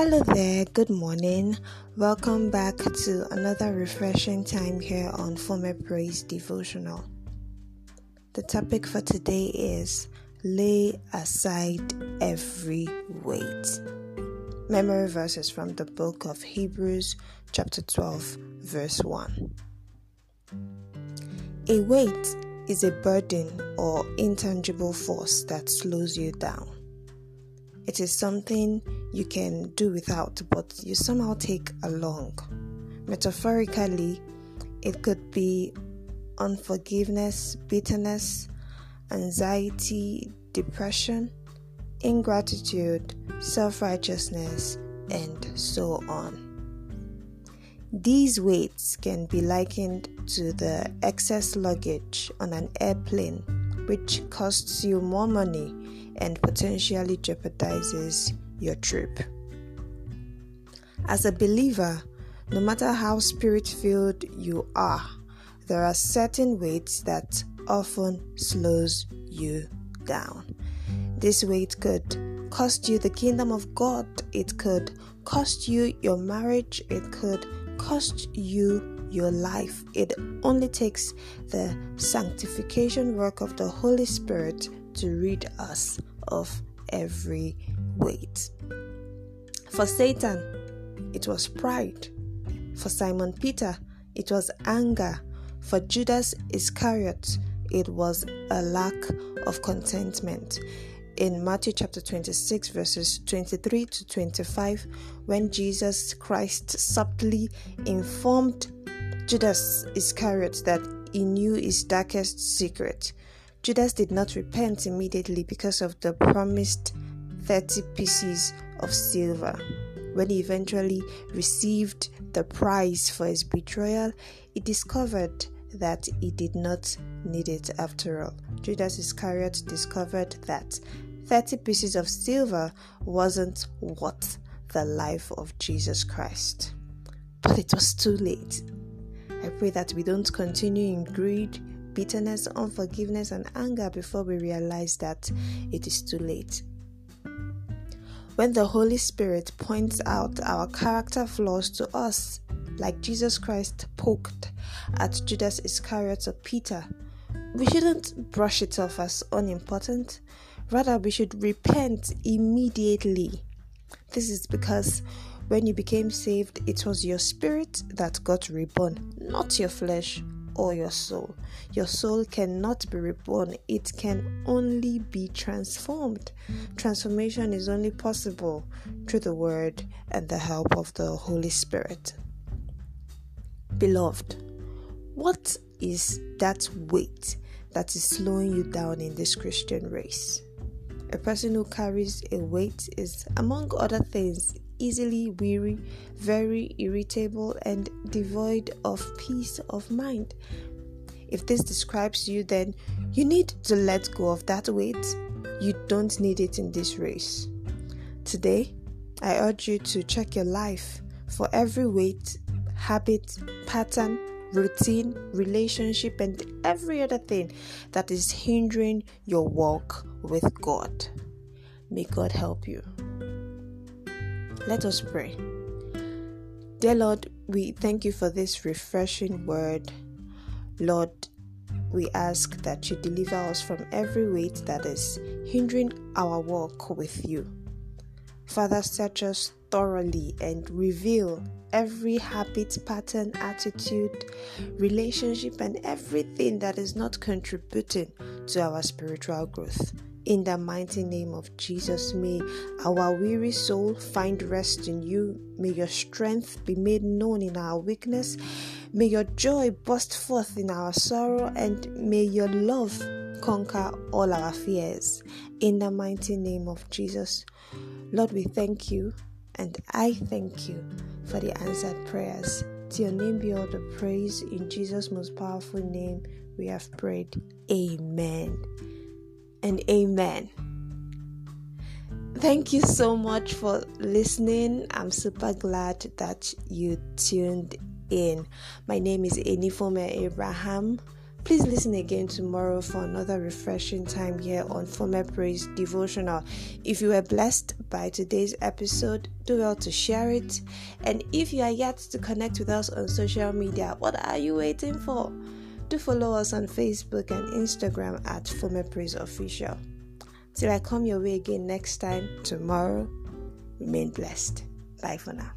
Hello there, good morning. Welcome back to another refreshing time here on Former Praise Devotional. The topic for today is Lay Aside Every Weight. Memory verses from the book of Hebrews, chapter 12, verse 1. A weight is a burden or intangible force that slows you down. It is something you can do without, but you somehow take along. Metaphorically, it could be unforgiveness, bitterness, anxiety, depression, ingratitude, self righteousness, and so on. These weights can be likened to the excess luggage on an airplane, which costs you more money and potentially jeopardizes your trip. As a believer, no matter how spirit filled you are, there are certain weights that often slows you down. This weight could cost you the kingdom of God, it could cost you your marriage, it could cost you your life. It only takes the sanctification work of the Holy Spirit to rid us of every weight. For Satan, it was pride. For Simon Peter, it was anger. For Judas Iscariot, it was a lack of contentment. In Matthew chapter 26, verses 23 to 25, when Jesus Christ subtly informed Judas Iscariot that he knew his darkest secret, Judas did not repent immediately because of the promised 30 pieces of silver. When he eventually received the price for his betrayal, he discovered that he did not need it after all. Judas Iscariot discovered that 30 pieces of silver wasn't worth the life of Jesus Christ. But it was too late. I pray that we don't continue in greed, bitterness, unforgiveness, and anger before we realize that it is too late. When the Holy Spirit points out our character flaws to us, like Jesus Christ poked at Judas Iscariot or Peter, we shouldn't brush it off as unimportant. Rather, we should repent immediately. This is because when you became saved, it was your spirit that got reborn, not your flesh or your soul. Your soul cannot be reborn, it can only be transformed. Transformation is only possible through the Word and the help of the Holy Spirit. Beloved, what is that weight that is slowing you down in this Christian race? A person who carries a weight is, among other things, easily weary, very irritable, and devoid of peace of mind. If this describes you, then you need to let go of that weight. You don't need it in this race. Today, I urge you to check your life for every weight, habit, pattern, routine, relationship, and every other thing that is hindering your walk with God. May God help you. Let us pray. Dear Lord, we thank you for this refreshing word. Lord, we ask that you deliver us from every weight that is hindering our walk with you. Father, search us thoroughly and reveal every habit, pattern, attitude, relationship, and everything that is not contributing to our spiritual growth. In the mighty name of Jesus, may our weary soul find rest in you. May your strength be made known in our weakness. May your joy burst forth in our sorrow, and may your love conquer all our fears. In the mighty name of Jesus, Lord, we thank you, and I thank you for the answered prayers. To your name be all the praise. In Jesus' most powerful name, we have prayed. Amen and amen. Thank you so much for listening. I'm super glad that you tuned in. My name is Enifome Abraham. Please listen again tomorrow for another refreshing time here on Former Praise Devotional. If you were blessed by today's episode, do well to share it. And if you are yet to connect with us on social media, what are you waiting for? Do follow us on Facebook and Instagram at Former Praise Official. Till I come your way again next time tomorrow, remain blessed. Bye for now.